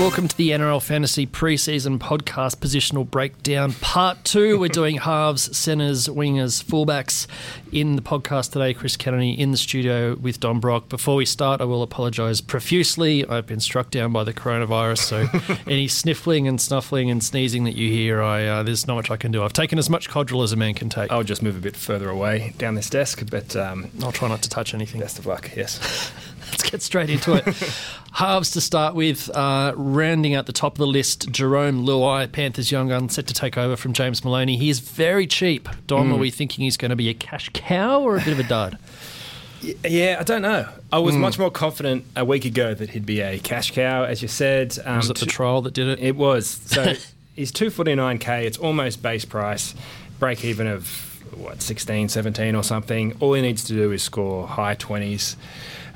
Welcome to the NRL Fantasy Preseason Podcast Positional Breakdown Part 2. We're doing halves, centres, wingers, fullbacks in the podcast today. Chris Kennedy in the studio with Dom Brock. Before we start, I will apologise profusely. I've been struck down by the coronavirus, so any sniffling and snuffling and sneezing that you hear, I uh, there's not much I can do. I've taken as much Codral as a man can take. I'll just move a bit further away down this desk, but um, I'll try not to touch anything. best of luck, yes. Let's get straight into it. Halves to start with, uh, rounding out the top of the list, Jarome Luai, Panthers young gun, set to take over from James Maloney. He is very cheap. Dom, are we thinking he's going to be a cash cow or a bit of a dud? Yeah, I don't know. I was much more confident a week ago that he'd be a cash cow, as you said. Um, Was it the trial that did it? It was. So he's 249k. It's almost base price. Break even of, what, 16, 17 or something. All he needs to do is score high 20s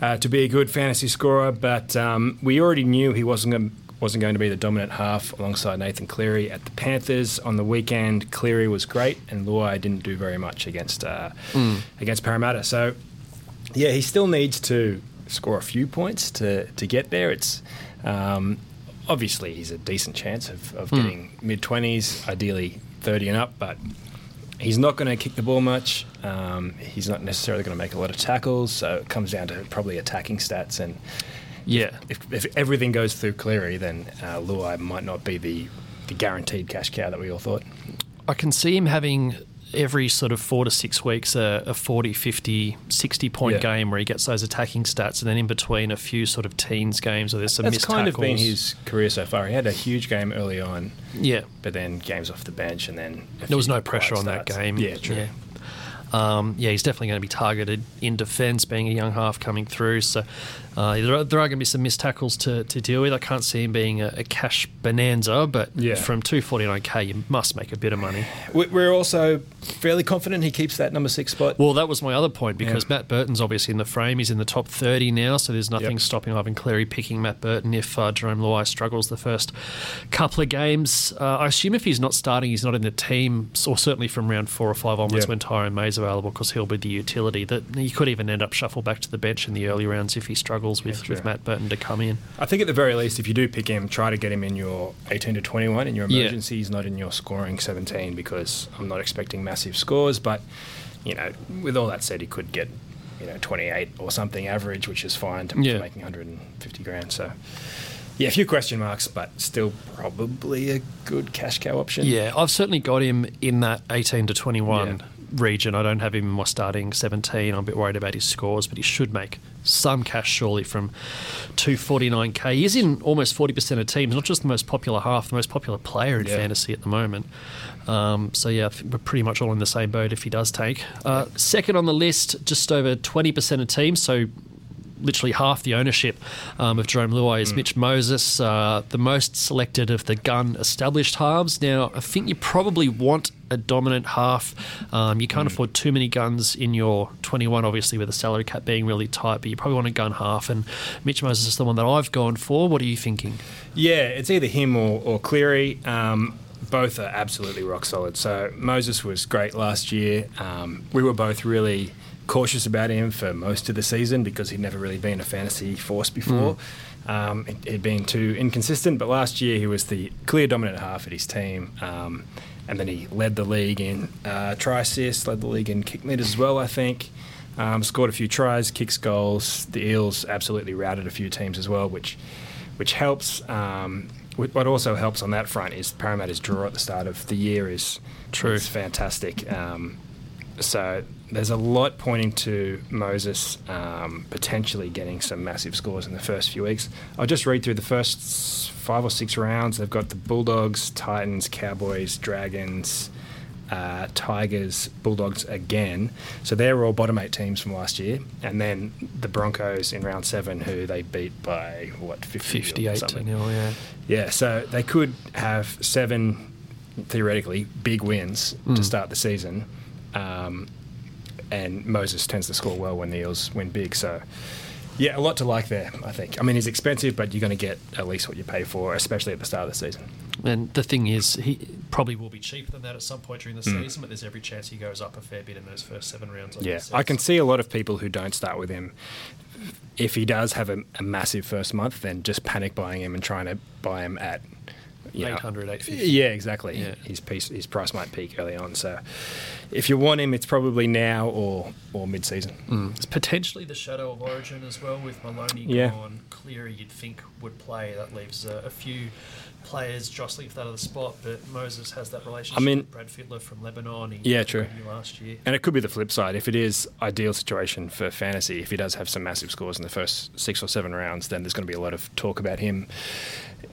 uh, to be a good fantasy scorer. But um, we already knew he wasn't going wasn't going to be the dominant half alongside Nathan Cleary at the Panthers on the weekend. Cleary was great, and Luai didn't do very much against uh, against Parramatta. So yeah, he still needs to score a few points to, to get there. It's um, obviously he's a decent chance of, of getting mid twenties, ideally thirty and up, but he's not going to kick the ball much. Um, he's not necessarily going to make a lot of tackles, so it comes down to probably attacking stats. And yeah. if, if everything goes through Cleary, then uh, Luai might not be the the guaranteed cash cow that we all thought. I can see him having every sort of four to six weeks a, a 40, 50, 60 point Yeah. game where he gets those attacking stats and then in between a few sort of teens games where there's some That's missed kind tackles. of been his career so far. He had a huge game early on, Yeah. but then games off the bench, and then There was no pressure on that game. Yeah, true. Yeah. Um, yeah, he's definitely going to be targeted in defence, being a young half coming through. So uh, there, are, there are going to be some missed tackles to, to deal with. I can't see him being a, a cash bonanza, but Yeah. from 249k, you must make a bit of money. We- We're also fairly confident he keeps that number six spot. Well, that was my other point because Yeah. Matt Burton's obviously in the frame. He's in the top 30 now, so there's nothing Yep. stopping Ivan Cleary picking Matt Burton if uh, Jarome Luai struggles the first couple of games. Uh, I assume if he's not starting, he's not in the team, or certainly from round four or five onwards Yeah. when Tyrone May's available because he'll be the utility. That He could even end up shuffle back to the bench in the early rounds if he struggles with, Yeah, with. Matt Burton to come in. I think at the very least, if you do pick him, try to get him in your 18 to 21 in your Yeah. emergencies, not in your scoring 17, because I'm not expecting massive scores. But, you know, with all that said, he could get, you know, 28 or something average, which is fine to Yeah. making 150 grand. So, yeah, a few question marks, but still probably a good cash cow option. Yeah, I've certainly got him in that 18 to 21 Yeah. region. I don't have him in my starting 17. I'm a bit worried about his scores, but he should make some cash surely from 249k. He's in almost 40% of teams, not just the most popular half, the most popular player in Yeah. fantasy at the moment. Um, so, yeah, we're pretty much all in the same boat if he does take. Uh, second on the list, just over 20% of teams, so literally half the ownership um, of Jarome Luai is Mitch Moses, uh, the most selected of the gun established halves. Now, I think you probably want a dominant half. Um, you can't afford too many guns in your 21, obviously, with the salary cap being really tight, but you probably want a gun half. And Mitch Moses is the one that I've gone for. What are you thinking? Yeah, it's either him or, or Cleary. Um, both are absolutely rock solid. So Moses was great last year. Um, we were both really cautious about him for most of the season because he'd never really been a fantasy force before. Um, he- he'd been too inconsistent, but last year he was the clear dominant half at his team. Um, and then he led the league in uh, try assists, led the league in kick meters as well, I think. Um, scored a few tries, kicks goals. The Eels absolutely routed a few teams as well, which which helps. Um, what also helps on that front is Parramatta's draw at the start of the year is True. is fantastic. Um, so there's a lot pointing to Moses um, potentially getting some massive scores in the first few weeks. I'll just read through the first five or six rounds. They've got the Bulldogs, Titans, Cowboys, Dragons, uh, Tigers, Bulldogs again. So they're all bottom eight teams from last year. And then the Broncos in round seven, who they beat by, what, 50 58 to nil, yeah. Yeah, so they could have seven, theoretically, big wins Mm. to start the season. Um, and Moses tends to score well when the Eels win big. So, yeah, a lot to like there, I think. I mean, he's expensive, but you're going to get at least what you pay for, especially at the start of the season. And the thing is, he probably will be cheaper than that at some point during the Mm. season, but there's every chance he goes up a fair bit in those first seven rounds. like Yeah. I can see a lot of people who don't start with him if he does have a, a massive first month, then just panic buying him and trying to buy him at you know, 800, 850. Yeah, exactly. Yeah. His piece, his price might peak early on. So, if you want him, it's probably now or or mid season. Mm. It's potentially the shadow of origin as well with Maloney Yeah. gone. Cleary, you'd think would play. That leaves a, a few players jostling for that other spot. But Moses has that relationship I mean- with Brad Fittler from Lebanon. He Yeah, true. Last year. And it could be the flip side. If it is ideal situation for fantasy, if he does have some massive scores in the first six or seven rounds, then there's going to be a lot of talk about him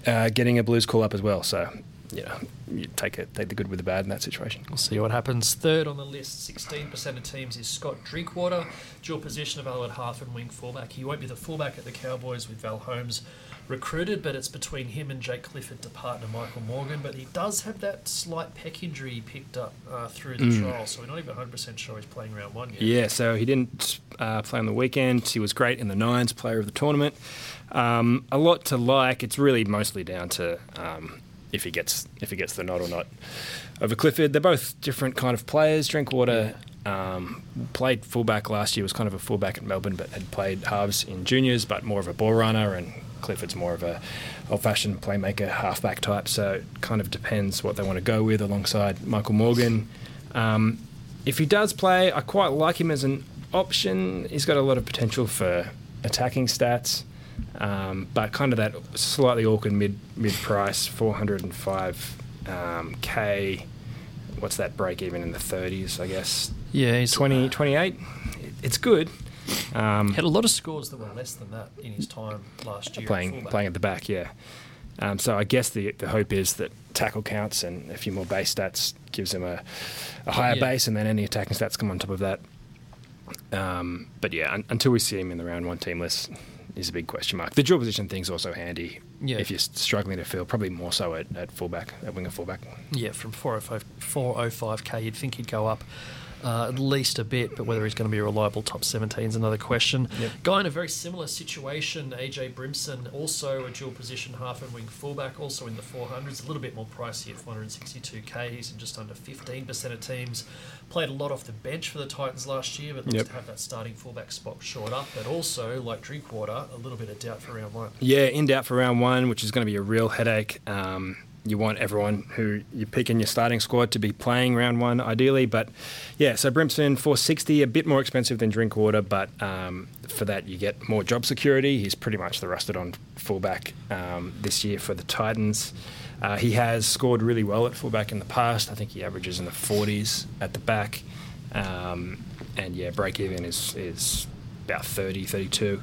uh, getting a Blues call up as well. So, you know, you take it, take the good with the bad in that situation. We'll see what happens. Third on the list, 16% of teams is Scott Drinkwater, dual position available at half and wing fullback. He won't be the fullback at the Cowboys with Val Holmes recruited, but it's between him and Jake Clifford to partner Michael Morgan. But he does have that slight pec injury he picked up uh, through the trial, so we're not even 100% sure he's playing round one yet. Yeah, so he didn't uh, play on the weekend. He was great in the nines, player of the tournament. Um, a lot to like. It's really mostly down to um, if he gets if he gets the nod or not. Over Clifford, they're both different kind of players. Drinkwater um, played fullback last year. Was kind of a fullback at Melbourne, but had played halves in juniors, but more of a ball runner. And Clifford's more of a old-fashioned playmaker, halfback type. So it kind of depends what they want to go with alongside Michael Morgan. Um, if he does play, I quite like him as an option. He's got a lot of potential for attacking stats, um, but kind of that slightly awkward mid mid price, four hundred and five um, k. What's that break even in the thirties? I guess Yeah, he's 20, 28. It's good. Um, had a lot of scores that were less than that in his time last year. playing fullback. playing at the back, yeah. Um, so I guess the the hope is that tackle counts and a few more base stats gives him a, a higher Yeah. base, and then any attacking stats come on top of that. Um, but yeah, un- until we see him in the round one team list, is a big question mark. The dual position thing's also handy Yeah. if you're struggling to fill, probably more so at, at fullback, at winger fullback. Yeah, from 405, 405k, you'd think he'd go up uh, at least a bit, but whether he's going to be a reliable top 17 is another question. Yep. Guy in a very similar situation, AJ Brimson, also a dual position half and wing fullback, also in the 400s, a little bit more pricey at 462k. He's in just under 15% of teams. Played a lot off the bench for the Titans last year, but Yep. to have that starting fullback spot short up. But also, like Drinkwater, a little bit of doubt for round one. Yeah, in doubt for round one, which is going to be a real headache. Um, you want everyone who you pick in your starting squad to be playing round one, ideally. But yeah, so Brimson 460, a bit more expensive than Drinkwater, but um, for that you get more job security. He's pretty much the rusted on fullback um, this year for the Titans. Uh, he has scored really well at fullback in the past. I think he averages in the 40s at the back. Um, and yeah, break even is, is about 30, 32.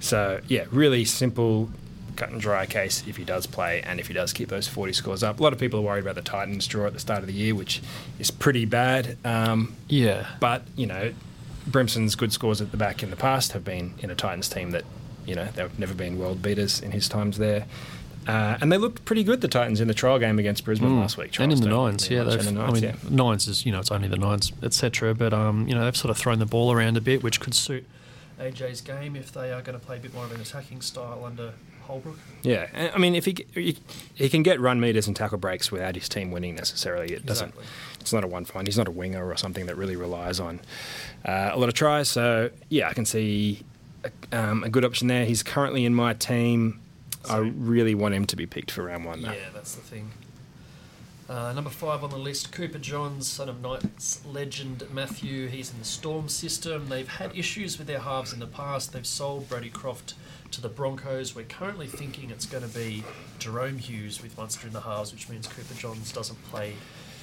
So yeah, really simple, cut and dry case if he does play and if he does keep those 40 scores up. A lot of people are worried about the Titans draw at the start of the year, which is pretty bad. Um, Yeah. but you know, Brimson's good scores at the back in the past have been in a Titans team that you know they've never been world beaters in his times there. Uh, and they looked pretty good, the Titans, in the trial game against Brisbane last week. Hmm. and in the nines, yeah. much. They've, I mean, yeah. nines is you know it's only the nines, etc. But um, you know they've sort of thrown the ball around a bit, which could suit AJ's game if they are going to play a bit more of an attacking style under Holbrook. Yeah, I mean, if he he he can get run meters and tackle breaks without his team winning necessarily, it doesn't. Exactly. It's not a one fine. He's not a winger or something that really relies on uh, a lot of tries. So yeah, I can see a, um, a good option there. He's currently in my team. I really want him to be picked for round one. Though. Yeah, that's the thing. Uh, number five on the list, Cooper Johns, son of Knights legend Matthew. He's in the Storm system. They've had issues with their halves in the past. They've sold Brodie Croft to the Broncos. We're currently thinking it's going to be Jahrome Hughes with Munster in the halves, which means Cooper Johns doesn't play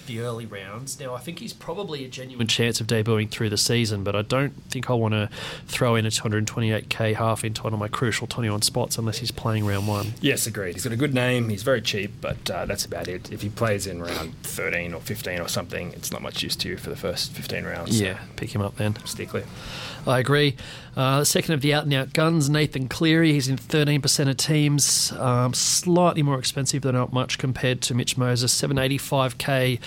the early rounds. Now, I think he's probably a genuine chance of debuting through the season, but I don't think I want to throw in a 228k half into one of my crucial 21 spots unless he's playing round one. Yes, agreed. He's got a good name. He's very cheap, but uh, that's about it. If he plays in round 13 or 15 or something, it's not much use to you for the first 15 rounds. Yeah, pick him up then. Stick clear. I agree. Uh, second of the out and out guns, Nathan Cleary. He's in 13% of teams. Um, slightly more expensive, but not much compared to Mitch Moses. 785k.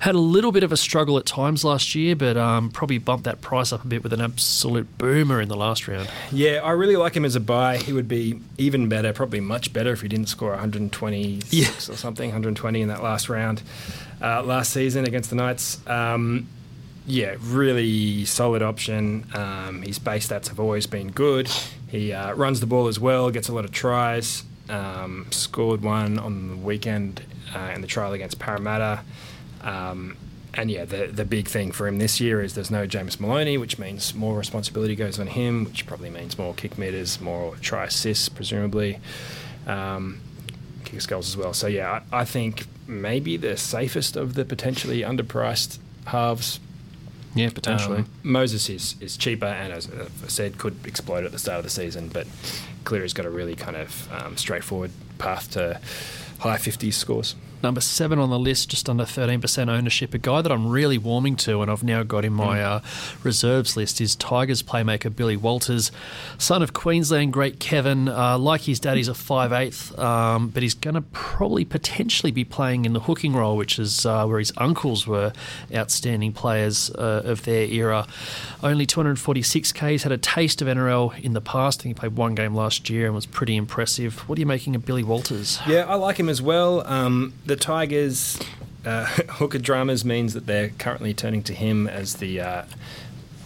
Had a little bit of a struggle at times last year, but um, probably bumped that price up a bit with an absolute boomer in the last round. Yeah, I really like him as a buy. He would be even better, probably much better, if he didn't score 126 Yeah. or something, 120 in that last round uh, last season against the Knights. Um, yeah, really solid option. Um, his base stats have always been good. He uh, runs the ball as well, gets a lot of tries. Um, scored one on the weekend uh, in the trial against Parramatta. Um, and yeah, the the big thing for him this year is there's no James Maloney, which means more responsibility goes on him, which probably means more kick meters, more try assists, presumably, um, goals as well. So yeah, I, I think maybe the safest of the potentially underpriced halves. Yeah, potentially. Um, Moses is, is cheaper and, as I said, could explode at the start of the season, but Cleary's got a really kind of um, straightforward path to high 50s scores. Number seven on the list, just under 13% ownership. A guy that I'm really warming to, and I've now got in my uh, reserves list, is Tigers playmaker Billy Walters, son of Queensland great Kevin. Uh, like his dad, he's a 5'8", um, but he's going to probably potentially be playing in the hooking role, which is uh, where his uncles were outstanding players uh, of their era. Only 246k. He's had a taste of NRL in the past. I think he played one game last year and was pretty impressive. What are you making of Billy Walters? Yeah, I like him as well. Um, the Tigers uh, hooker dramas means that they're currently turning to him as the uh,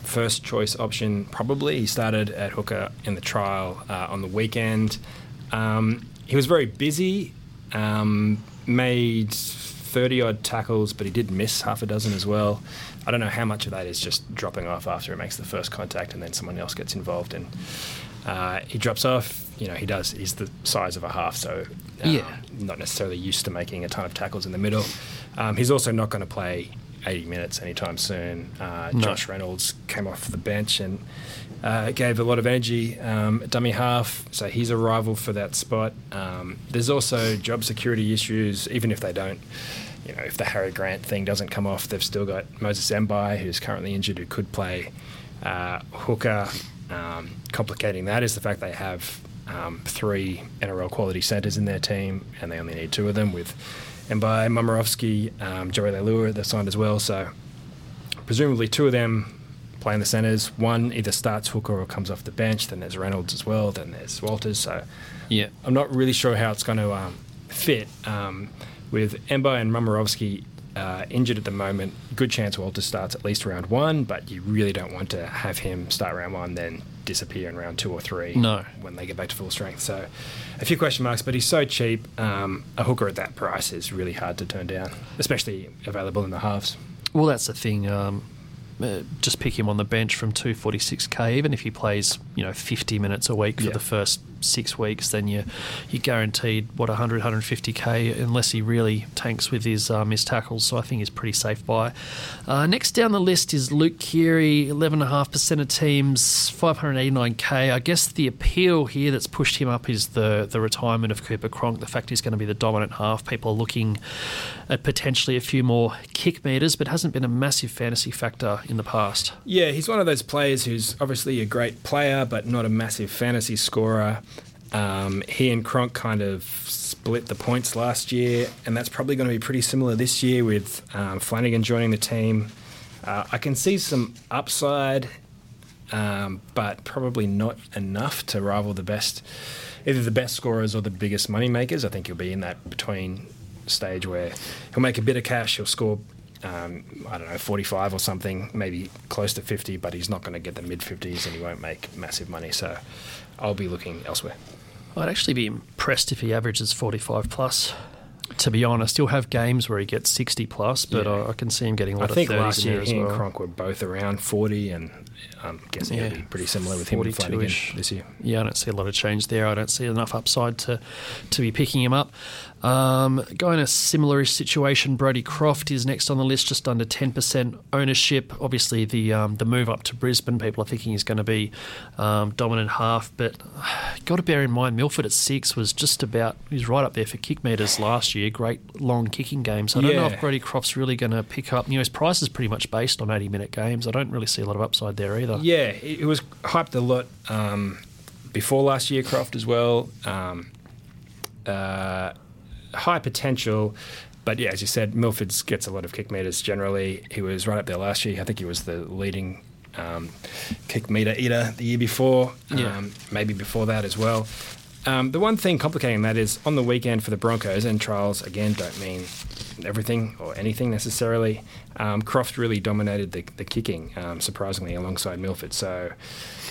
first choice option. Probably he started at hooker in the trial uh, on the weekend. Um, he was very busy. Um, made thirty odd tackles, but he did miss half a dozen as well. I don't know how much of that is just dropping off after he makes the first contact and then someone else gets involved and uh, he drops off. You know, he does. He's the size of a half, so um, Yeah. not necessarily used to making a ton of tackles in the middle. Um, he's also not going to play 80 minutes anytime soon. Uh, No. Josh Reynolds came off the bench and uh, gave a lot of energy. Um, dummy half, so he's a rival for that spot. Um, there's also job security issues, even if they don't. You know, if the Harry Grant thing doesn't come off, they've still got Moses Mbye, who's currently injured, who could play uh, hooker. Um, complicating that is the fact they have um, three NRL quality centres in their team, and they only need two of them with Mbye, Momirovski, um, Joey Leilua, they're signed as well. So presumably two of them play in the centres. One either starts hooker or comes off the bench. Then there's Reynolds as well. Then there's Walters. So Yeah. I'm not really sure how it's going to um, fit. Um, with Mbye and Momirovski uh, injured at the moment, good chance Walters starts at least round one, but you really don't want to have him start round one, then disappear in round two or three No. when they get back to full strength. So a few question marks, but he's so cheap. Um, a hooker at that price is really hard to turn down, especially available in the halves. Well, that's the thing. Um, uh, just pick him on the bench from 246k. Even if he plays, you know, 50 minutes a week for Yeah. the first six weeks, then you you guaranteed what 100, 150k unless he really tanks with his uh, missed tackles. So I think he's pretty safe buy. Uh, next down the list is Luke Keary, 11.5% of teams, 589k. I guess the appeal here that's pushed him up is the the retirement of Cooper Cronk. The fact he's going to be the dominant half. People are looking at potentially a few more kick meters, but hasn't been a massive fantasy factor in the past. Yeah, he's one of those players who's obviously a great player, but not a massive fantasy scorer. Um, he and Cronk kind of split the points last year, and that's probably going to be pretty similar this year with um, Flanagan joining the team. Uh, I can see some upside, um, but probably not enough to rival the best, either the best scorers or the biggest money makers. I think he'll be in that between stage where he'll make a bit of cash, he'll score, um, I don't know, 45 or something, maybe close to 50, but he's not going to get the mid 50s and he won't make massive money. So I'll be looking elsewhere. I'd actually be impressed if he averages 45 plus. To be honest, he'll have games where he gets 60 plus, but Yeah. I, I can see him getting a lot think of 30s last year he and well. Cronk were both around 40, and um, I'm guessing it'll be pretty similar with him and Flanagan 42-ish. this year. Yeah, I don't see a lot of change there. I don't see enough upside to to be picking him up. Um, going a similar situation, Brodie Croft is next on the list, just under ten percent ownership. Obviously, the um, the move up to Brisbane, people are thinking he's going to be um, dominant half, but got to bear in mind Milford at six was just about he's right up there for kick meters last year. Great long kicking game. So I don't know if Brodie Croft's really going to pick up. You know, his price is pretty much based on eighty minute games. I don't really see a lot of upside there either. Yeah, it it was hyped a lot um, before last year, Croft as well. Um, uh, high potential, but yeah, as you said, Milford's gets a lot of kick meters generally. He was right up there last year. I think he was the leading um, kick meter eater the year before, Yeah. um, maybe before that as well. Um, the one thing complicating that is on the weekend for the Broncos and trials again don't mean everything or anything necessarily. Um, Croft really dominated the, the kicking, um, surprisingly, alongside Milford. So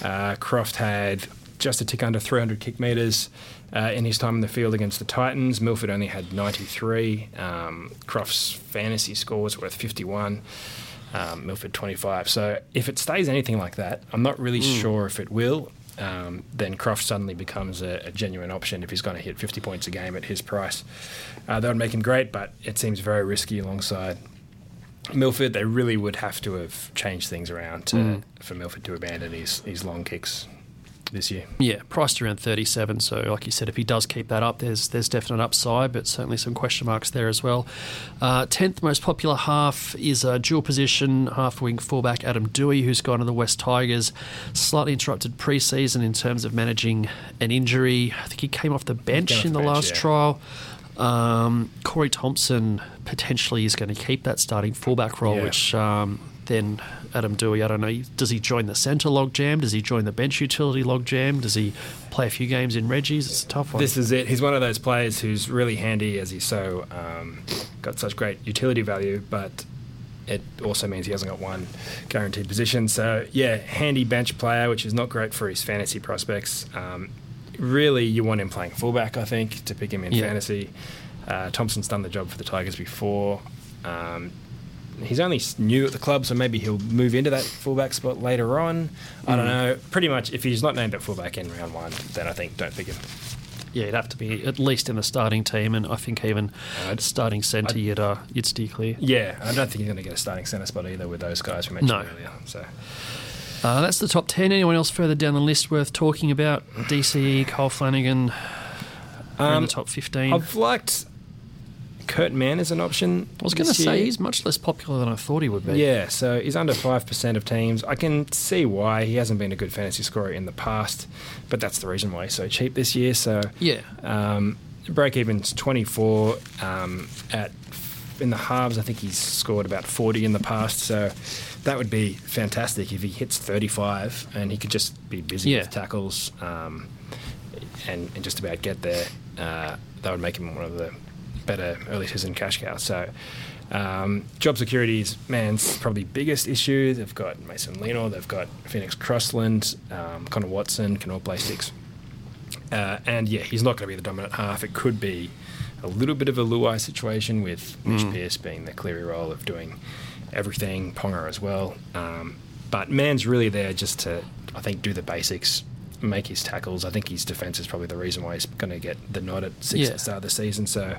uh, Croft had just a tick under 300 kick metres uh, in his time in the field against the Titans. Milford only had 93. Um, Croft's fantasy scores worth 51. Um, Milford 25. So if it stays anything like that, I'm not really mm. sure if it will. Um, then Croft suddenly becomes a, a, genuine option if he's going to hit 50 points a game at his price. Uh, that would make him great, but it seems very risky alongside Milford. They really would have to have changed things around to, mm. for Milford to abandon his, his long kicks this year. Yeah, priced around 37. So, like you said, if he does keep that up, there's there's definite upside, but certainly some question marks there as well. Uh, tenth most popular half is a dual position half wing fullback Adam Doueihi, who's gone to the West Tigers. Slightly interrupted preseason in terms of managing an injury. I think he came off the bench in the, bench, last yeah. trial. Um, Corey Thompson potentially is going to keep that starting fullback role, yeah. which um, then Adam Doueihi, I don't know, does he join the centre log jam? Does he join the bench utility log jam? Does he play a few games in Reggie's? It's a tough one. This is it. He's one of those players who's really handy as he's so um, got such great utility value, but it also means he hasn't got one guaranteed position. So yeah, handy bench player, which is not great for his fantasy prospects. Um, really, you want him playing fullback, I think, to pick him in yeah. fantasy. Uh, Thompson's done the job for the Tigers before. Um, he's only new at the club, so maybe he'll move into that fullback spot later on. I don't hmm. know. Pretty much, if he's not named at fullback in round one, then I think don't pick him. Yeah, he'd have to be at least in the starting team, and I think even uh, starting centre, you'd uh, you'd steer clear. Yeah, I don't think he's going to get a starting centre spot either with those guys we mentioned no. earlier. So. Uh, that's the top 10. Anyone else further down the list worth talking about? DCE, Cole Flanagan, um, in the top 15. I've liked Kurt Mann is an option. I was going to say he's much less popular than I thought he would be. Yeah, so he's under 5% of teams. I can see why he hasn't been a good fantasy scorer in the past, but that's the reason why he's so cheap this year. So, yeah. Um, break even's 24 um, at in the halves. I think he's scored about 40 in the past. So that would be fantastic if he hits 35 and he could just be busy yeah. with tackles um, and, and, just about get there. Uh, that would make him one of the better early season cash cow. So um, job security is Mann's probably biggest issue. They've got Mason Lino, they've got Phoenix Crossland, um, Connor Watson can all play six. Uh, and yeah, he's not going to be the dominant half. It could be a little bit of a Luai situation with Mitch mm. Pearce being the Cleary role of doing everything, Ponga as well. Um, but Mann's really there just to, I think, do the basics, make his tackles. I think his defence is probably the reason why he's going to get the nod at six yeah. at the start of the season. So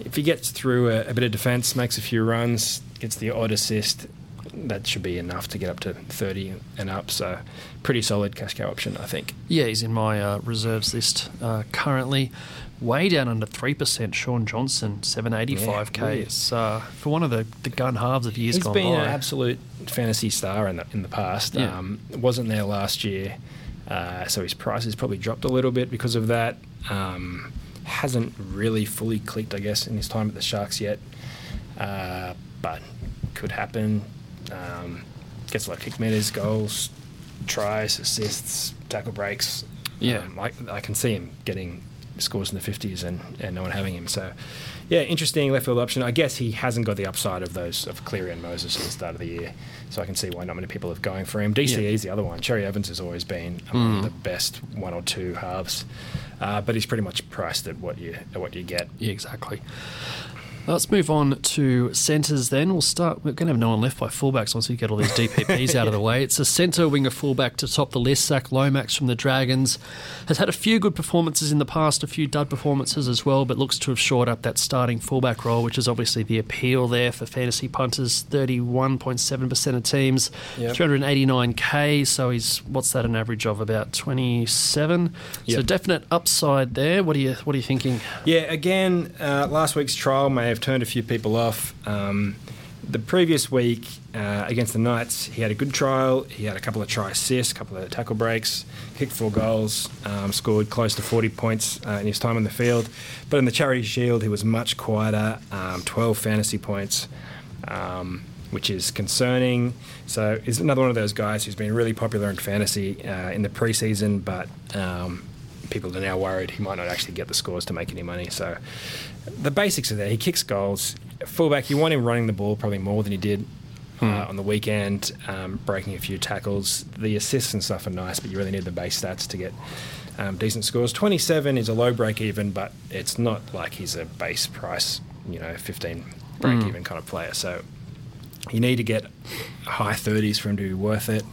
if he gets through a, a bit of defence, makes a few runs, gets the odd assist, that should be enough to get up to 30 and up. So, pretty solid cash cow option, I think. Yeah, he's in my uh, reserves list uh, currently. Way down under 3%, Shaun Johnson, 785k. Yeah, uh, for one of the, the gun halves of years he's gone been an absolute fantasy star in the, in the past. Yeah. Um, wasn't there last year. Uh, so his price has probably dropped a little bit because of that. Um, hasn't really fully clicked, I guess, in his time at the Sharks yet, uh, but could happen. Um, gets a lot of kick meters, goals, tries, assists, tackle breaks. Yeah, um, I, I, can see him getting scores in the 50s and, and no one having him. So, yeah, interesting left field option. I guess he hasn't got the upside of those of Cleary and Moses at the start of the year. So I can see why not many people are going for him. DCE yeah. is the other one. Cherry Evans has always been among mm. the best one or two halves, uh, but he's pretty much priced at what you at what you get. Yeah, exactly. Let's move on to centres then. We'll start. We're going to have no one left by fullbacks once we get all these DPPs out of the way. It's a centre winger fullback to top the list. Zac Lomax from the Dragons has had a few good performances in the past, a few dud performances as well, but looks to have shored up that starting fullback role, which is obviously the appeal there for fantasy punters. 31.7% of teams, yep. 389k. So he's, what's that, an average of about 27? Yep. So definite upside there. What are you, what are you thinking? Yeah, again, uh, last week's trial may have turned a few people off. Um, the previous week uh, against the Knights, he had a good trial. He had a couple of try assists, a couple of tackle breaks, kicked four goals, um, scored close to 40 points uh, in his time in the field. But in the Charity Shield, he was much quieter, um, 12 fantasy points, um, which is concerning. So he's another one of those guys who's been really popular in fantasy uh, in the preseason, but um, people are now worried he might not actually get the scores to make any money. So the basics are there. He kicks goals, fullback, you want him running the ball probably more than he did uh, on the weekend, um, breaking a few tackles. The assists and stuff are nice, but you really need the base stats to get um, decent scores. 27 is a low break even, but it's not like he's a base price, you know, 15 break even kind of player. So you need to get high 30s for him to be worth it.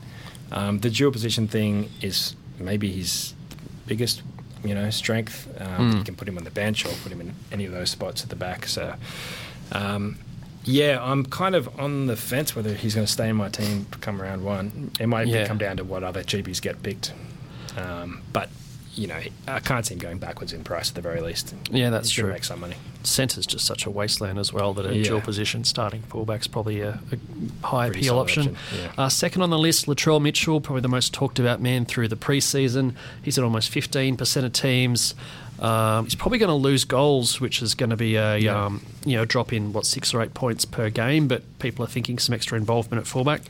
Um, the dual position thing is maybe his biggest, you know, strength. Um, You can put him on the bench or put him in any of those spots at the back. So, um, yeah, I'm kind of on the fence whether he's going to stay in my team come round one. It might Yeah. come down to what other cheapies get picked. Um, but you know, I can't see him going backwards in price at the very least. Yeah, that's true. Make some money. Centre's just such a wasteland as well that a Yeah. dual position starting fullback's probably a, a high Pretty appeal option. option, yeah. Uh, second on the list, Latrell Mitchell, probably the most talked about man through the preseason. He's at almost 15% of teams. Um, he's probably going to lose goals, which is going to be a Yeah. um, you know drop in what six or eight points per game. But people are thinking some extra involvement at fullback.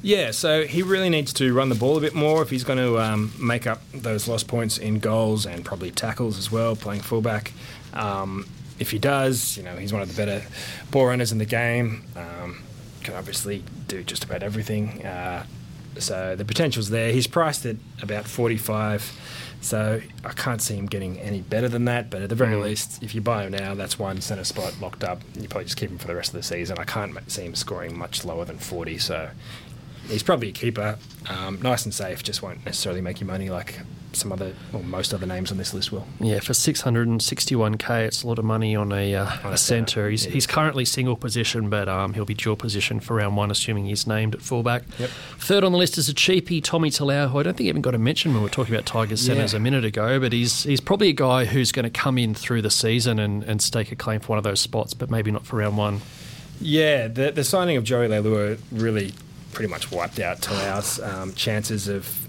Yeah, so he really needs to run the ball a bit more if he's going to um, make up those lost points in goals and probably tackles as well, playing fullback. Um, if he does, you know, he's one of the better ball runners in the game. Um, can obviously do just about everything. Uh, so the potential's there. He's priced at about 45. So I can't see him getting any better than that. But at the very Mm. least, if you buy him now, that's one centre spot locked up. You probably just keep him for the rest of the season. I can't see him scoring much lower than 40. So he's probably a keeper. Um, nice and safe, just won't necessarily make you money like some other, or most other names on this list will. Yeah, for 661k, it's a lot of money on a, uh, On a a centre. centre, He's, yeah. he's currently single position, but um, he'll be dual position for round one, assuming he's named at fullback. Yep. Third on the list is a cheapie, Tommy Talau, who I don't think even got a mention when we were talking about Tigers centres Yeah. a minute ago, but he's he's probably a guy who's going to come in through the season and, and stake a claim for one of those spots, but maybe not for round one. Yeah, the, the signing of Joey Leilua really pretty much wiped out Talau's um, chances of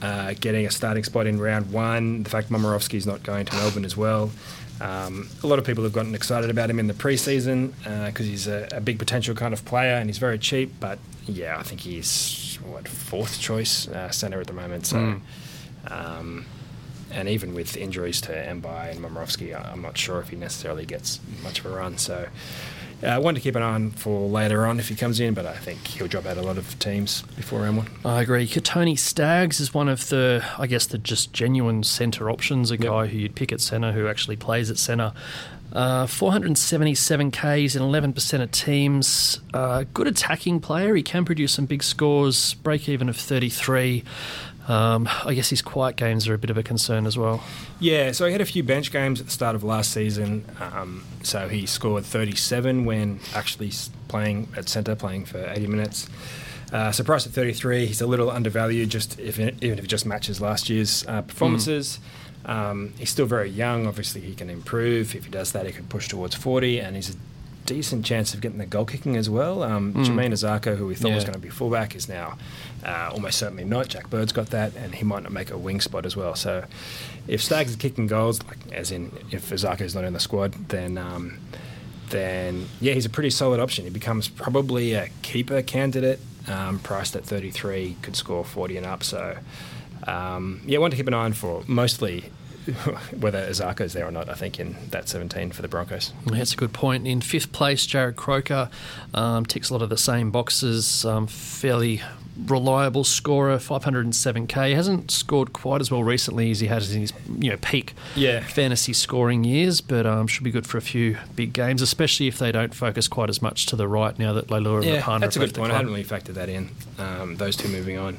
uh, getting a starting spot in round one. The fact Momirovski's not going to Melbourne as well. Um, a lot of people have gotten excited about him in the preseason because he's a, a big potential kind of player and he's very cheap. But yeah, I think he's what fourth choice uh, centre at the moment. So. Mm. Um, and even with injuries to Mbye and Momirovski, I'm not sure if he necessarily gets much of a run. So, uh, one to keep an eye on for later on if he comes in, but I think he'll drop out a lot of teams before round one. I agree. Kotoni Staggs is one of the, I guess, the just genuine centre options. A Yep. guy who you'd pick at centre who actually plays at centre. Uh, 477 Ks in 11% of teams. Uh, good attacking player. He can produce some big scores. Break even of 33. Um, I guess his quiet games are a bit of a concern as well. Yeah, so he had a few bench games at the start of last season. Um, so he scored 37 when actually playing at centre, playing for 80 minutes. Uh, so priced at 33, he's a little undervalued, just if it, even if it just matches last year's uh, performances. Um, he's still very young. Obviously, he can improve. If he does that, he could push towards 40, and he's a decent chance of getting the goal kicking as well. Um, Mm. Jamayne Isaako, who we thought was going to be fullback, is now uh, almost certainly not. Jack Bird's got that, and he might not make a wing spot as well. So if Staggs is kicking goals, like as in if Isaako's not in the squad, then um, then yeah, he's a pretty solid option. He becomes probably a keeper candidate, um, priced at 33, could score 40 and up. So um, yeah, one to keep an eye on for mostly. Whether Isaako's there or not, I think in that 17 for the Broncos. That's a good point. In fifth place, Jarrod Croker um, ticks a lot of the same boxes. Um, fairly reliable scorer, 507k. Hasn't scored quite as well recently as he has in his you know peak Yeah. fantasy scoring years, but um, should be good for a few big games, especially if they don't focus quite as much to the right now that Leilua and Yeah, that's a good point. I hadn't really factored that in. Um, those two moving on.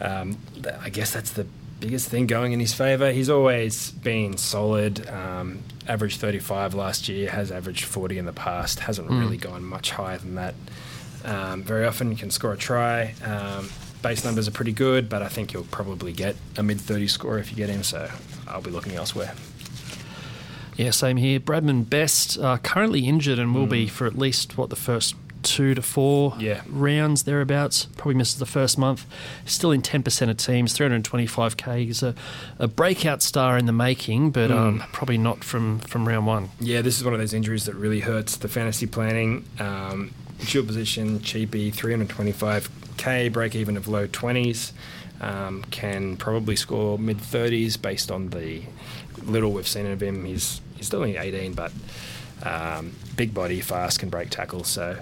Um, I guess that's the biggest thing going in his favour. He's always been solid. Um, averaged 35 last year, has averaged 40 in the past, hasn't Mm. really gone much higher than that. Um, very often can score a try. Um, base numbers are pretty good, but I think you'll probably get a mid 30 score if you get him, so I'll be looking elsewhere. Yeah, same here. Bradman Best uh, currently injured and will be for at least what the first two to four. Yeah. rounds thereabouts. Probably misses the first month. Still in ten percent of teams. Three hundred twenty-five k. He's a, a breakout star in the making, but um, Mm. probably not from from round one. Yeah, this is one of those injuries that really hurts the fantasy planning. Um, dual position, cheapy, 325k, break even of low 20s. Um, can probably score mid 30s based on the little we've seen of him. He's he's still only 18, but Um, big body, fast, can break tackles. So,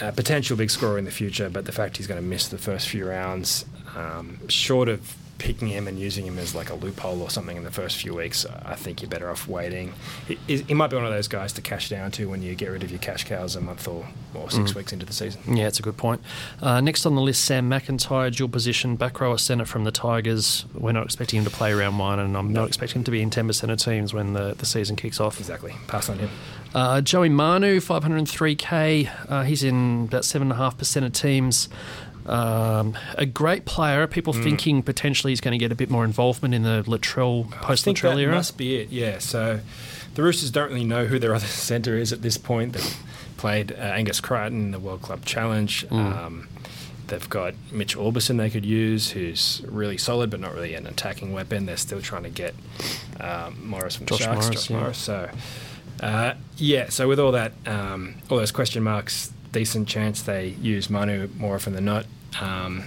a potential big scorer in the future, but the fact he's going to miss the first few rounds, um, short of picking him and using him as like a loophole or something in the first few weeks, I think you're better off waiting. He, he might be one of those guys to cash down to when you get rid of your cash cows a month or, or six mm. weeks into the season. Yeah, it's a good point. Uh, next on the list, Sam McIntyre, dual position, back row centre from the Tigers. We're not expecting him to play round one, and I'm no. not expecting him to be in 10% of teams when the, the season kicks off. Exactly. Pass on him. Uh, Joey Manu, 503k. Uh, he's in about 7.5% of teams. Um, a great player. People mm. thinking potentially he's going to get a bit more involvement in the Latrell post Latrell era. Must be it. Yeah. So the Roosters don't really know who their other centre is at this point. They've played uh, Angus Crichton in the World Club Challenge. Mm. Um, they've got Mitch Aubusson they could use, who's really solid but not really an attacking weapon. They're still trying to get um, Morris from Josh Sharks, Morris, Josh yeah. Morris. So uh, yeah. So with all that, um, all those question marks decent chance they use Manu more often than not. Um,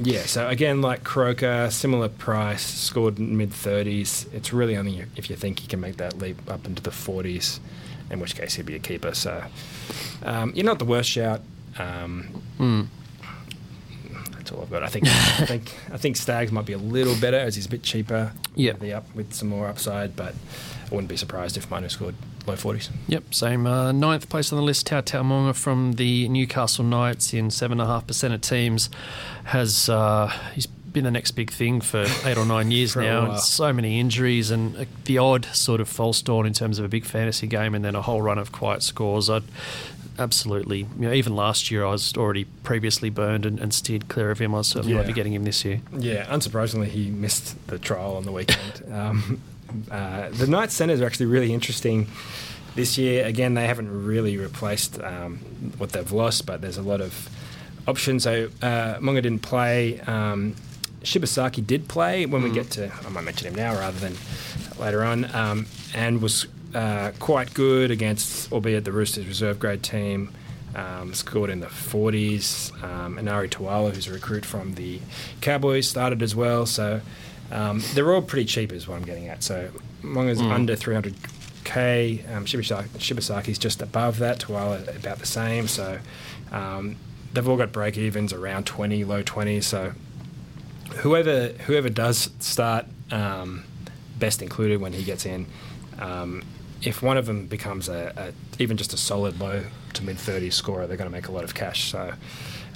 yeah, so again, like Croker, similar price, scored mid 30s. It's really only if you think he can make that leap up into the 40s, in which case he'd be a keeper. So um, you're not the worst shout. Um, mm. That's all I've got. I think I think I think Staggs might be a little better as he's a bit cheaper. Yeah, the up with some more upside, but I wouldn't be surprised if Manu scored low 40s. Yep, same. Uh, ninth place on the list, Tautau Moga from the Newcastle Knights in 7.5% of teams. Has uh, He's been the next big thing for eight or nine years now. So many injuries and uh, the odd sort of false dawn in terms of a big fantasy game and then a whole run of quiet scores. I'd absolutely, you know, even last year I was already previously burned and, and steered clear of him. I certainly yeah. won't be getting him this year. Yeah, unsurprisingly, he missed the trial on the weekend. um, uh, the Knights centres are actually really interesting this year. Again, they haven't really replaced um, what they've lost, but there's a lot of options. So uh, Moga didn't play. Um, Shibasaki did play when mm. we get to, I might mention him now rather than later on, um, and was uh, quite good against, albeit the Roosters reserve grade team. Um, scored in the 40s. Um, Enari Tuala, who's a recruit from the Cowboys, started as well. So um, they're all pretty cheap, is what I'm getting at. So Moga's mm. under 300k. Um, Shibasaki, Shibasaki's just above that. Tuala about the same. So um, they've all got break evens around 20, low 20s. So whoever whoever does start, um, best included when he gets in. Um, if one of them becomes a, a, even just a solid low to mid 30s scorer, they're going to make a lot of cash. So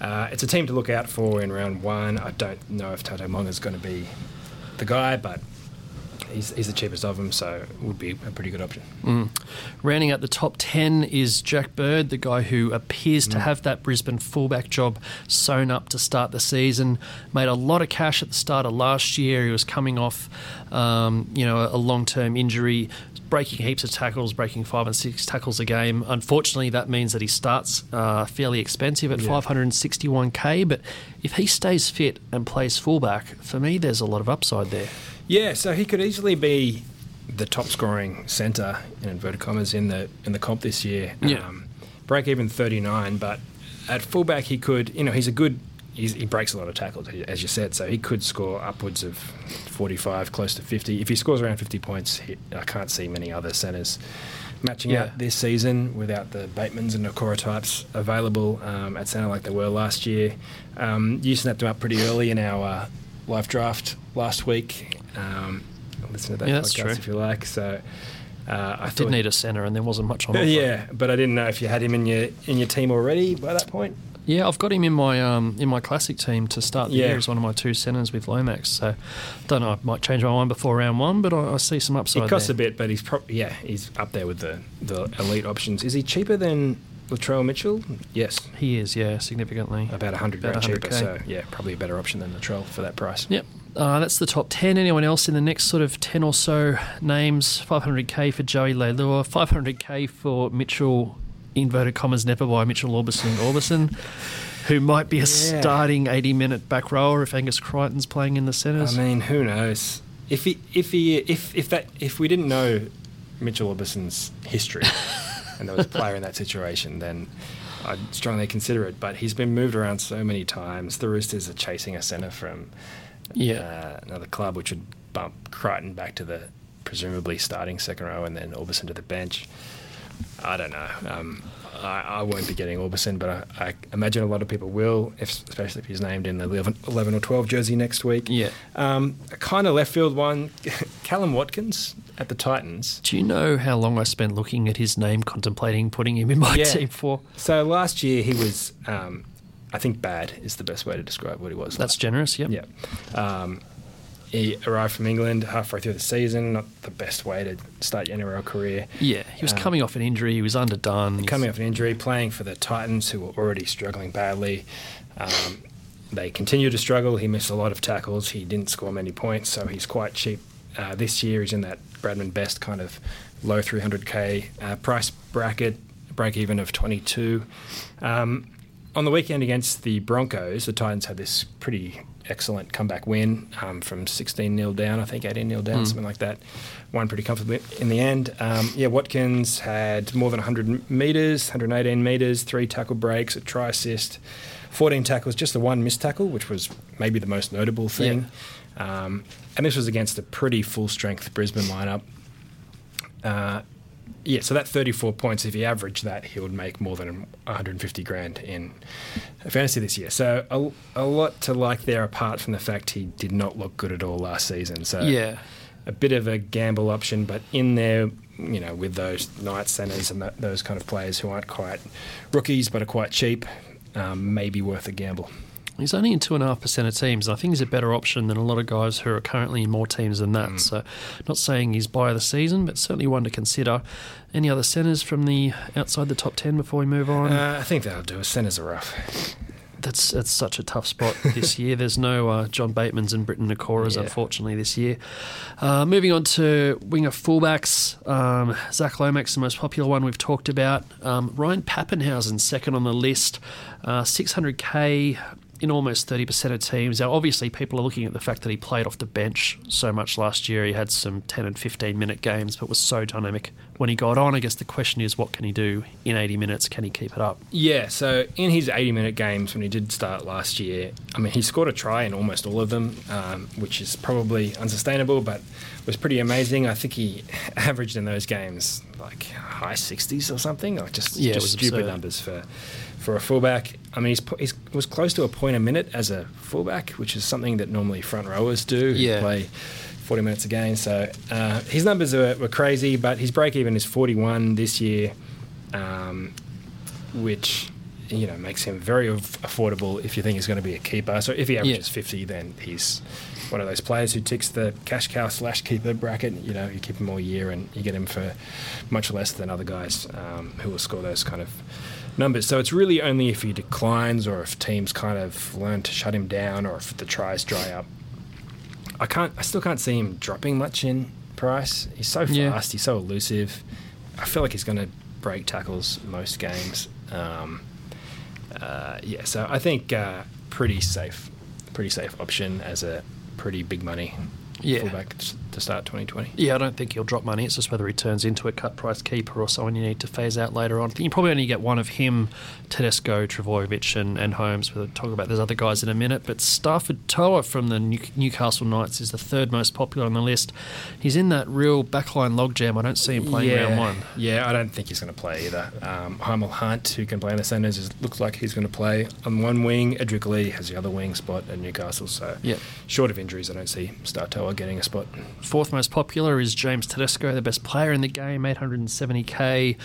uh, it's a team to look out for in round one. I don't know if Tautau Moga is going to be the guy, but he's, he's the cheapest of them, so it would be a pretty good option. Mm. Rounding out the top 10 is Jack Bird, the guy who appears mm. to have that Brisbane fullback job sewn up to start the season. Made a lot of cash at the start of last year. He was coming off, um, you know, a long term injury, breaking heaps of tackles, breaking five and six tackles a game. Unfortunately, that means that he starts uh, fairly expensive at yeah. 561k. But if he stays fit and plays fullback, for me, there's a lot of upside there. Yeah, so he could easily be the top scoring centre in inverted commas in the in the comp this year. Yeah. Um, break even 39, but at fullback he could, you know, he's a good he breaks a lot of tackles, as you said, so he could score upwards of 45, close to 50. If he scores around 50 points, he, I can't see many other centres matching yeah. out this season without the Batemans and Nakora types available um, at centre like they were last year. Um, you snapped them up pretty early in our uh, live draft last week. Um, listen to that yeah, podcast if you like. So. Uh, I, I did need a centre, and there wasn't much on. Uh, yeah, but I didn't know if you had him in your in your team already by that point. Yeah, I've got him in my um, in my classic team to start the yeah. year as one of my two centres with Lomax. So, don't know. I might change my mind before round one, but I, I see some upside. It costs there. a bit, but he's pro- yeah, he's up there with the the elite options. Is he cheaper than Latrell Mitchell? Yes, he is. Yeah, significantly. About hundred grand cheaper. So yeah, probably a better option than Latrell for that price. Yep. Uh, that's the top 10. Anyone else in the next sort of 10 or so names? 500k for Joey Leilua, 500k for Mitchell, inverted commas, never by Mitchell Aubusson Aubusson who might be a yeah. starting 80 minute back rower if Angus Crichton's playing in the centres. I mean, who knows? If he, if he, if if that, if we didn't know Mitchell Aubusson's history and there was a player in that situation, then I'd strongly consider it. But he's been moved around so many times. The Roosters are chasing a centre from yeah. Uh, another club, which would bump Crichton back to the presumably starting second row and then Aubusson to the bench. I don't know. Um, I, I won't be getting Aubusson, but I, I imagine a lot of people will, if, especially if he's named in the 11, 11 or 12 jersey next week. Yeah. Um, a kind of left field one, Kallum Watkins at the Titans. Do you know how long I spent looking at his name, contemplating putting him in my Yeah. team for? So last year he was, um, I think, bad is the best way to describe what he was. That's generous, yep. Yeah. He arrived from England halfway through the season. Not the best way to start your NRL career. Yeah, he was Um, coming off an injury. He was underdone. Coming off an injury, playing for the Titans, who were already struggling badly. Um, they continue to struggle. He missed a lot of tackles. He didn't score many points, so he's quite cheap. Uh, this year, he's in that Bradman Best kind of low 300k uh, price bracket, break even of 22. Um, on the weekend against the Broncos, the Titans had this pretty excellent comeback win um, from 16 0 down, I think 18 0 down, something like that. Won pretty comfortably in the end. Um, yeah, Watkins had more than 100 metres, 118 metres, three tackle breaks, a try assist, 14 tackles, just the one missed tackle, which was maybe the most notable thing. Um, and this was against a pretty full strength Brisbane lineup. Uh, yeah, so that 34 points, if he averaged that, he would make more than 150 grand in fantasy this year. So a, a lot to like there, apart from the fact he did not look good at all last season. So Yeah. a bit of a gamble option, but in there, you know, with those night centers and that, those kind of players who aren't quite rookies but are quite cheap, um, maybe worth a gamble. He's only in two and a half percent of teams. I think he's a better option than a lot of guys who are currently in more teams than that. So, not saying he's buy of the season, but certainly one to consider. Any other centres from the outside the top ten before we move on? Uh, I think that'll do. Centers are rough. that's that's such a tough spot this year. There's no uh, John Bateman's and Briton Nikoras, Yeah. unfortunately, this year. Uh, moving on to winger fullbacks, um, Zach Lomax, the most popular one we've talked about. Um, Ryan Papenhuyzen, second on the list, uh, 600k in almost 30% of teams. Now, obviously, people are looking at the fact that he played off the bench so much last year. He had some 10 and 15 minute games, but was so dynamic when he got on. I guess the question is, what can he do in 80 minutes? Can he keep it up? Yeah, so in his 80 minute games when he did start last year, I mean, he scored a try in almost all of them, um, which is probably unsustainable, but was pretty amazing. I think he averaged in those games like high 60s or something, like just, Yeah, just stupid absurd. numbers for, for a fullback. I mean, he's, he's was close to a point a minute as a fullback, which is something that normally front rowers do. Yeah. Play 40 minutes a game. So uh, his numbers were, were crazy, but his break even is 41 this year. Um, which you know makes him very affordable if you think he's going to be a keeper. So if he averages Yeah. 50, then he's one of those players who ticks the cash cow slash keeper bracket. You know, you keep him all year and you get him for much less than other guys um, who will score those kind of numbers. So it's really only if he declines or if teams kind of learn to shut him down or if the tries dry up. I can't. I still can't see him dropping much in price. He's so fast. Yeah. He's so elusive. I feel like he's going to break tackles most games. Um, uh, yeah, so I think uh, pretty safe, pretty safe option as a pretty big money Yeah. fullback t- to start 2020. Yeah, I don't think he'll drop money. It's just whether he turns into a cut price keeper or someone you need to phase out later on. I think you probably only get one of him, Tedesco, Trbojevic, and, and Holmes. We'll talk about those other guys in a minute. But Starford To'a from the New- Newcastle Knights is the third most popular on the list. He's in that real backline logjam. I don't see him playing yeah, round one. Yeah, I don't think he's going to play either. Um, Hymel Hunt, who can play in the centres, is, looks like he's going to play on one wing. Edrick Lee has the other wing spot at Newcastle. So, Yeah. short of injuries, I don't see Startoa getting a spot. Fourth most popular is James Tedesco, the best player in the game, 870k.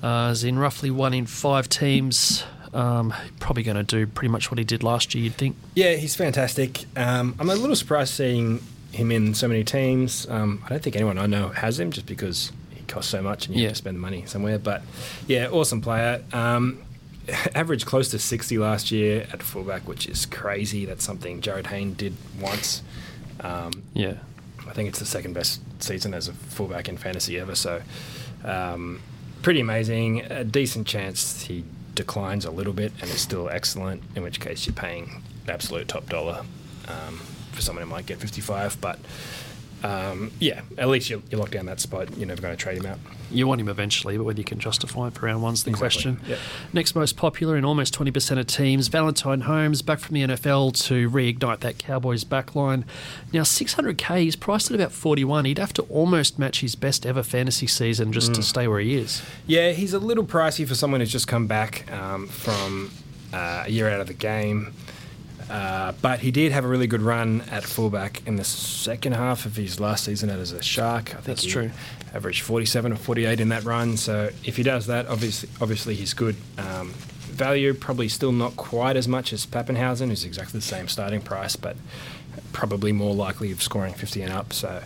Uh, is in roughly one in five teams. Um, probably going to do pretty much what he did last year, you'd think. Yeah, he's fantastic. Um, I'm a little surprised seeing him in so many teams. Um, I don't think anyone I know has him just because he costs so much and you Yeah. have to spend the money somewhere. But yeah, awesome player. Um, averaged close to 60 last year at fullback, which is crazy. That's something Jarryd Hayne did once. Um, Yeah. I think it's the second best season as a fullback in fantasy ever. So, um, pretty amazing. A decent chance he declines a little bit and is still excellent. In which case, you're paying absolute top dollar um, for someone who might get 55. But um, yeah, at least you, you lock down that spot. You're never going to trade him out. You want him eventually, but whether you can justify it for round one's the Exactly. question. Yep. Next most popular in almost 20% of teams, Valentine Holmes back from the NFL to reignite that Cowboys backline. Now 600k, he's priced at about 41. He'd have to almost match his best ever fantasy season just Mm. to stay where he is. Yeah, he's a little pricey for someone who's just come back um, from uh, a year out of the game. Uh, but he did have a really good run at fullback in the second half of his last season as a Shark. I think That's true. Averaged 47 or 48 in that run. So if he does that, obviously, obviously he's good. Um, value probably still not quite as much as Papenhuyzen, who's exactly the same starting price, but probably more likely of scoring 50 and up. So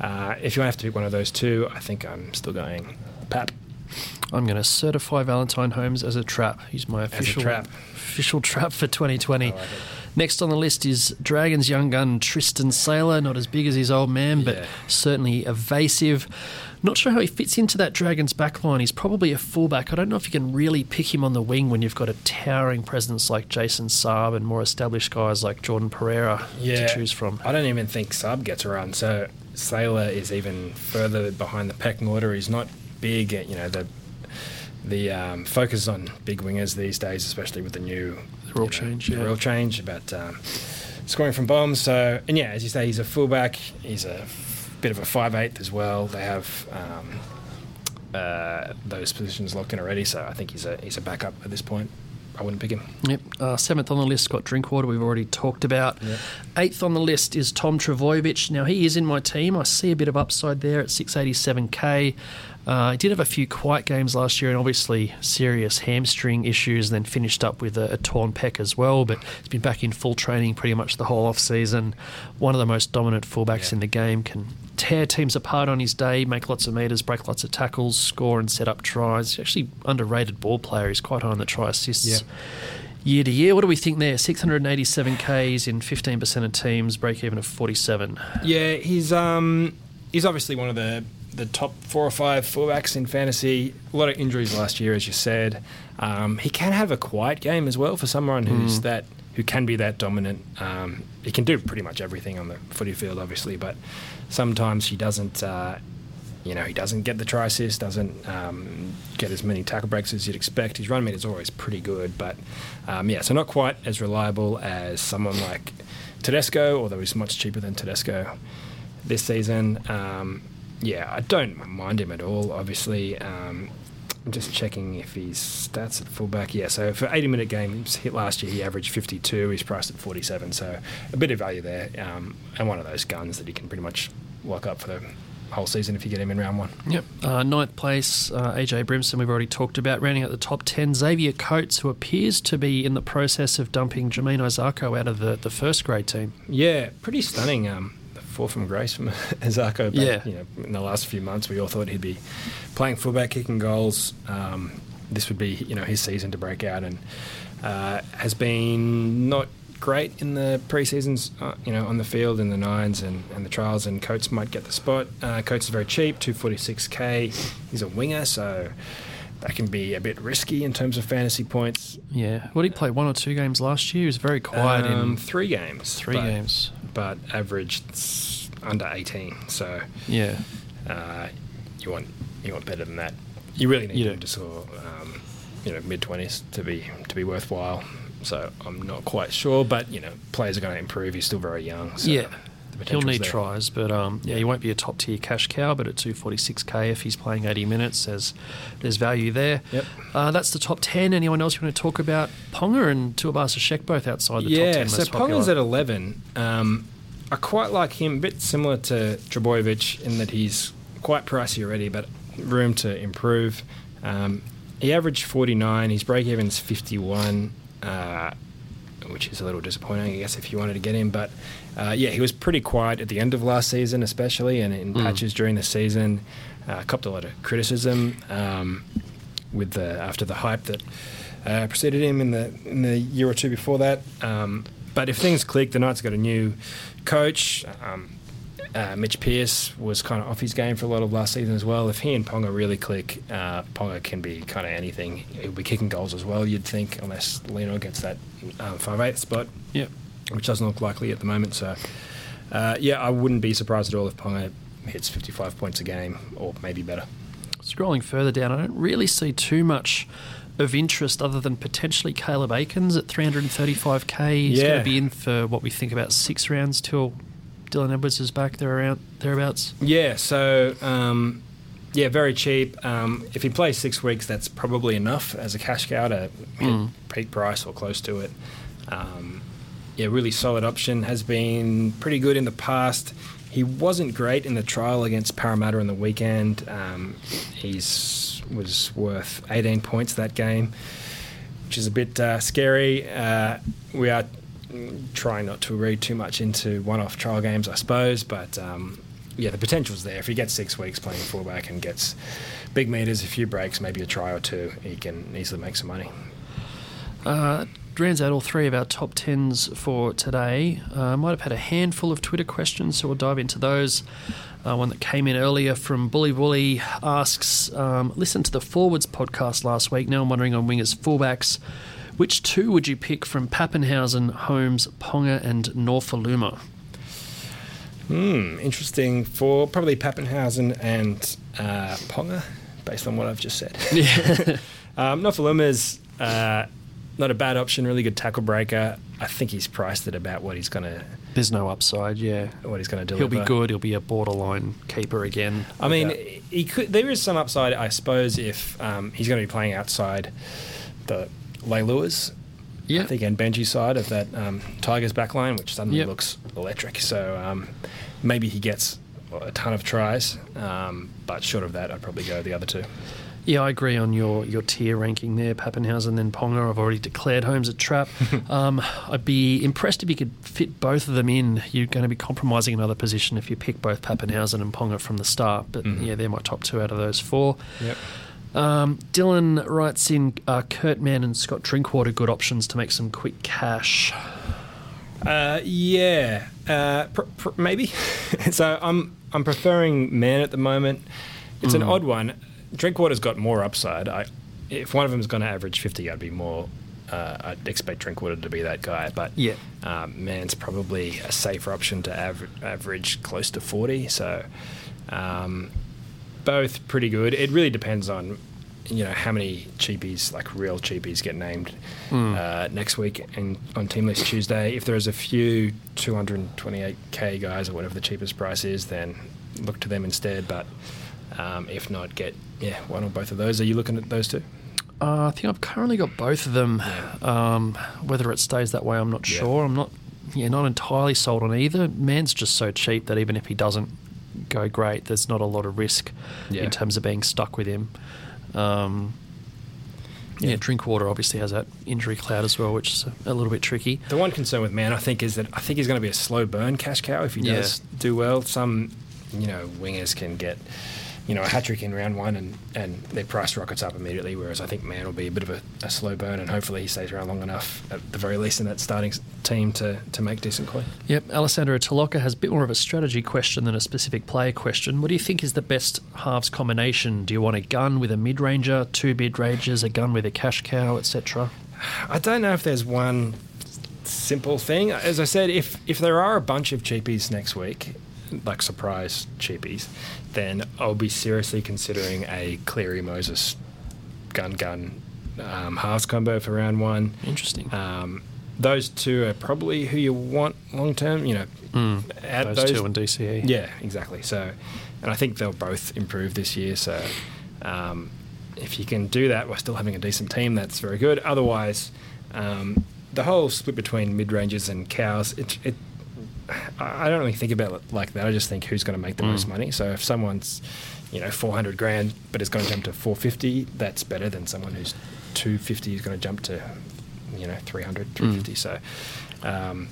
uh, if you have to pick one of those two, I think I'm still going Pap. I'm going to certify Valentine Holmes as a trap. He's my official trap. official trap for 2020. Like. Next on the list is Dragons young gun Tristan Sailor. Not as big as his old man, but Yeah. certainly evasive. Not sure how he fits into that Dragons backline. He's probably a fullback. I don't know if you can really pick him on the wing when you've got a towering presence like Jason Saab and more established guys like Jordan Pereira to choose from. I don't even think Saab gets a run. So Sailor is even further behind the pecking order. He's not big. You know the the um, focus on big wingers these days, especially with the new The rule know, change, yeah. rule change about um, scoring from bombs. So and yeah, as you say, he's a fullback. He's a f- bit of a five eighth as well. They have. Um, uh, those positions locked in already, so I think he's a he's a backup at this point. I wouldn't pick him. Yep. Uh, seventh on the list, Scott Drinkwater, we've already talked about. Yep. Eighth on the list is Tom Trbojevic. Now, he is in my team. I see a bit of upside there at 687k. Uh, he did have a few quiet games last year and obviously serious hamstring issues, and then finished up with a, a torn pec as well. But he's been back in full training pretty much the whole off season. One of the most dominant fullbacks Yeah. in the game, can tear teams apart on his day, make lots of meters, break lots of tackles, score and set up tries. He's actually underrated ball player. He's quite high on the try assists Yeah. year to year. What do we think there? 687 Ks in 15% of teams, break even of 47. Yeah, he's um he's obviously one of the the top four or five fullbacks in fantasy. A lot of injuries last year, as you said. Um, he can have a quiet game as well for someone who's that who can be that dominant. Um, he can do pretty much everything on the footy field, obviously, but sometimes he doesn't. Uh, you know, he doesn't get the try assist, doesn't um, get as many tackle breaks as you'd expect. His run meter is always pretty good, but um, yeah, so not quite as reliable as someone like Tedesco, although he's much cheaper than Tedesco this season. Um, yeah, I don't mind him at all, obviously. Um, I'm just checking if his stats at fullback. Yeah, so for 80 minute games hit last year, he averaged 52. He's priced at 47, so a bit of value there. Um, and one of those guns that he can pretty much lock up for the whole season if you get him in round one. Yep. Uh, ninth place, uh, AJ Brimson, we've already talked about. Rounding out the top 10, Xavier Coates, who appears to be in the process of dumping Jamayne Isaako out of the, the first grade team. Yeah, pretty stunning. Um, fall from grace from Isaako. But, Yeah. You know, in the last few months, we all thought he'd be playing fullback, kicking goals. Um, this would be, you know, his season to break out, and uh, has been not great in the pre-seasons, uh, you know, on the field in the nines and, and the trials. And Coates might get the spot. Uh, Coates is very cheap, two forty six k. He's a winger, so. That can be a bit risky in terms of fantasy points. Yeah. What did he play? One or two games last year? He was very quiet Um, in three games. three games. But averaged s- under 18. So Yeah. uh, you want you want better than that. You really need You to score, um, you know, mid 20s to be to be worthwhile. So I'm not quite sure, but you know, players are going to improve. He's still very young. So yeah. The He'll need there. tries, but um, yeah, he won't be a top tier cash cow. But at 246k, if he's playing 80 minutes, there's there's value there. Yep. Uh, that's the top 10. Anyone else you want to talk about? Ponga and Tuivasa-Sheck both outside the yeah, top 10 so Ponga's at 11. Um, I quite like him, a bit similar to Trbojevic in that he's quite pricey already, but room to improve. Um, he averaged 49, his break even's 51, uh, which is a little disappointing, I guess, if you wanted to get him. But uh, yeah, he was pretty quiet at the end of last season, especially, and in Mm. patches during the season. Uh, copped a lot of criticism um, with the after the hype that uh, preceded him in the in the year or two before that. Um, but if things click, the Knights got a new coach. Um, uh, Mitch Pearce was kind of off his game for a lot of last season as well. If he and Ponga really click, uh, Ponga can be kind of anything. He'll be kicking goals as well, you'd think, unless Lino gets that um, 5'8 spot Yep. which doesn't look likely at the moment. So, uh, yeah, I wouldn't be surprised at all if Ponga hits 55 points a game or maybe better. Scrolling further down, I don't really see too much of interest other than potentially Caleb Aikins at 335k. He's Yeah. going to be in for what we think about six rounds till Dylan Edwards is back there around thereabouts. Yeah, so um, yeah, very cheap. Um, if he plays six weeks, that's probably enough as a cash cow to hit Mm. peak price or close to it. Um, yeah, really solid option. Has been pretty good in the past. He wasn't great in the trial against Parramatta on the weekend. Um, he's was worth 18 points that game, which is a bit uh, scary. Uh, we are trying not to read too much into one-off trial games, I suppose, but um, yeah, the potential's there. If he gets six weeks playing fullback and gets big meters, a few breaks, maybe a try or two, he can easily make some money. Uh, rounds out all three of our top tens for today. Uh, might have had a handful of Twitter questions, so we'll dive into those. Uh, one that came in earlier from Bully Bully asks, um, listen to the Forwards podcast last week. Now I'm wondering on wingers fullbacks, which two would you pick from Papenhuyzen, Holmes, Ponga, and Nofoaluma? Hmm, interesting for probably Papenhuyzen and uh, Ponga, based on what I've just said. Yeah. Um, uh, not a bad option, really good tackle breaker. I think he's priced at about what he's going to There's no upside, yeah. what he's going to do. He'll be good. He'll be a borderline keeper again. I mean, Without- he could. There is some upside, I suppose, if um, he's going to be playing outside the Leiluas. yeah. I think, and Benji's side of that um, Tigers backline, which suddenly Yep. looks electric. So um, maybe he gets a ton of tries, um, but short of that, I'd probably go the other two. Yeah, I agree on your, your tier ranking there. Papenhuyzen, and then Ponga. I've already declared Holmes a trap. um, I'd be impressed if you could fit both of them in. You're going to be compromising another position if you pick both Papenhuyzen and Ponga from the start. But Mhm. yeah, they're my top two out of those four. Yep. Um, Dylan writes in uh, Kurt Mann and Scott Drinkwater good options to make some quick cash. Uh, yeah, uh, pr- pr- maybe. so I'm I'm preferring Mann at the moment. It's an Mm. odd one. Drinkwater's got more upside. I, if one of them is going to average 50, I'd be more. Uh, I'd expect Drinkwater to be that guy, but Yeah. um, Mann's probably a safer option to aver- average close to 40. So um, both pretty good. It really depends on you know how many cheapies, like real cheapies, get named Mm. uh, next week and on Team List Tuesday. If there's a few 228k guys or whatever the cheapest price is, then look to them instead. But um, if not, get yeah one or both of those. Are you looking at those two? Uh, I think I've currently got both of them. Um, whether it stays that way, I'm not Yeah. sure. I'm not, yeah, not entirely sold on either. Mann's just so cheap that even if he doesn't go great, there's not a lot of risk Yeah. in terms of being stuck with him. Um, yeah. Yeah. Drinkwater obviously has that injury cloud as well, which is a, little bit tricky. The one concern with Mann, I think, is that I think he's going to be a slow burn cash cow if he Yeah. does do well. Some, you know, wingers can get, you know, a hat trick in round one and, and their price rockets up immediately, whereas I think Mann will be a bit of a, a slow burn and hopefully he stays around long enough, at the very least, in that starting team to, to make decent coin. Yep, Alessandro Taloka has a bit more of a strategy question than a specific player question. What do you think is the best halves combination? Do you want a gun with a mid ranger, two mid rangers, a gun with a cash cow, etc.? I don't know if there's one simple thing. As I said, if if there are a bunch of cheapies next week, like surprise cheapies, then I'll be seriously considering a Cleary Moses gun gun um, halves combo for round one. Interesting. Um, those two are probably who you want long term. You know, Mm, add those, two and DCE. yeah, exactly. So, and I think they'll both improve this year. So, um, if you can do that while still having a decent team, that's very good. Otherwise, um, the whole split between mid ranges and cows, it, it, I don't really think about it like that. I just think who's going to make the Mm. most money. So, if someone's, you know, 400 grand but is going to jump to 450, that's better than someone who's 250 is going to jump to, you know, 300, 350. So, um,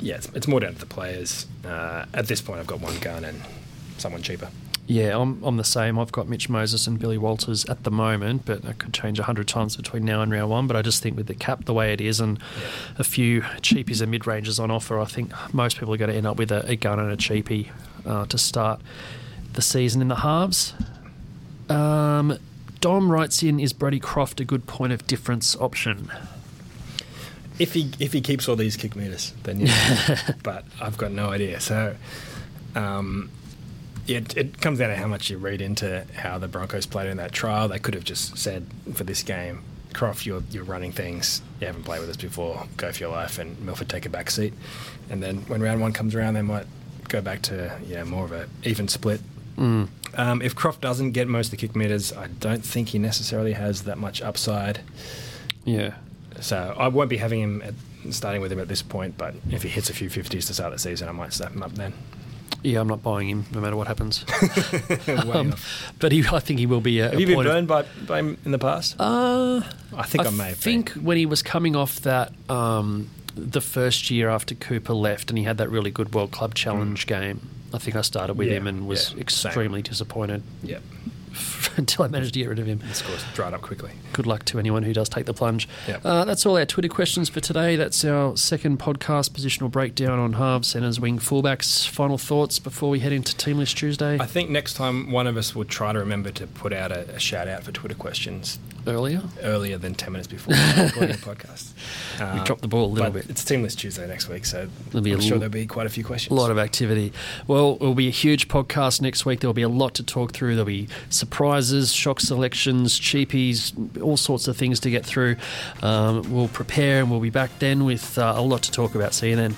yeah, it's, it's more down to the players. Uh, at this point, I've got one gun and someone cheaper. Yeah, I'm, I'm the same. I've got Mitch Moses and Billy Walters at the moment, but I could change a hundred times between now and round one. But I just think with the cap the way it is and a few cheapies and mid ranges on offer, I think most people are going to end up with a, a gun and a cheapie uh, to start the season in the halves. Um, Dom writes in: Is Brodie Croft a good point of difference option? if he if he keeps all these kick meters, then yeah. but I've got no idea. So, um, yeah, it, it comes down to how much you read into how the Broncos played in that trial. They could have just said for this game, Croft, you're you're running things. You haven't played with us before. Go for your life, and Milford take a back seat. And then when round one comes around, they might go back to yeah more of an even split. Mm. Um, if Croft doesn't get most of the kick meters, I don't think he necessarily has that much upside. Yeah. So I won't be having him at, starting with him at this point. But if he hits a few fifties to start the season, I might snap him up then. Yeah, I'm not buying him no matter what happens. Um, but he, I think he will be a, Have you been burned by, by him in the past? Uh, I think I, may have think been. when he was coming off that um, the first year after Cooper left, and he had that really good World Club Challenge game. I think I started with Mm. Yeah, him and was yeah, same. extremely disappointed Yep. until I managed to get rid of him. The scores dried up quickly. Good luck to anyone who does take the plunge. Yep. Uh, that's all our Twitter questions for today. That's our second podcast positional breakdown on halves, centres, wing, fullbacks. Final thoughts before we head into Team List Tuesday I think next time one of us will try to remember to put out a, a shout out for Twitter questions earlier. earlier than 10 minutes before recording the podcast. We dropped the ball a little bit. It's Team List Tuesday next week, so There'll be I'm sure l- there'll be quite a few questions. A lot of activity. Well, it will be a huge podcast next week. There'll be a lot to talk through. There'll be surprises, shock selections, cheapies, all sorts of things to get through. Um, we'll prepare and we'll be back then with uh, a lot to talk about. See you then.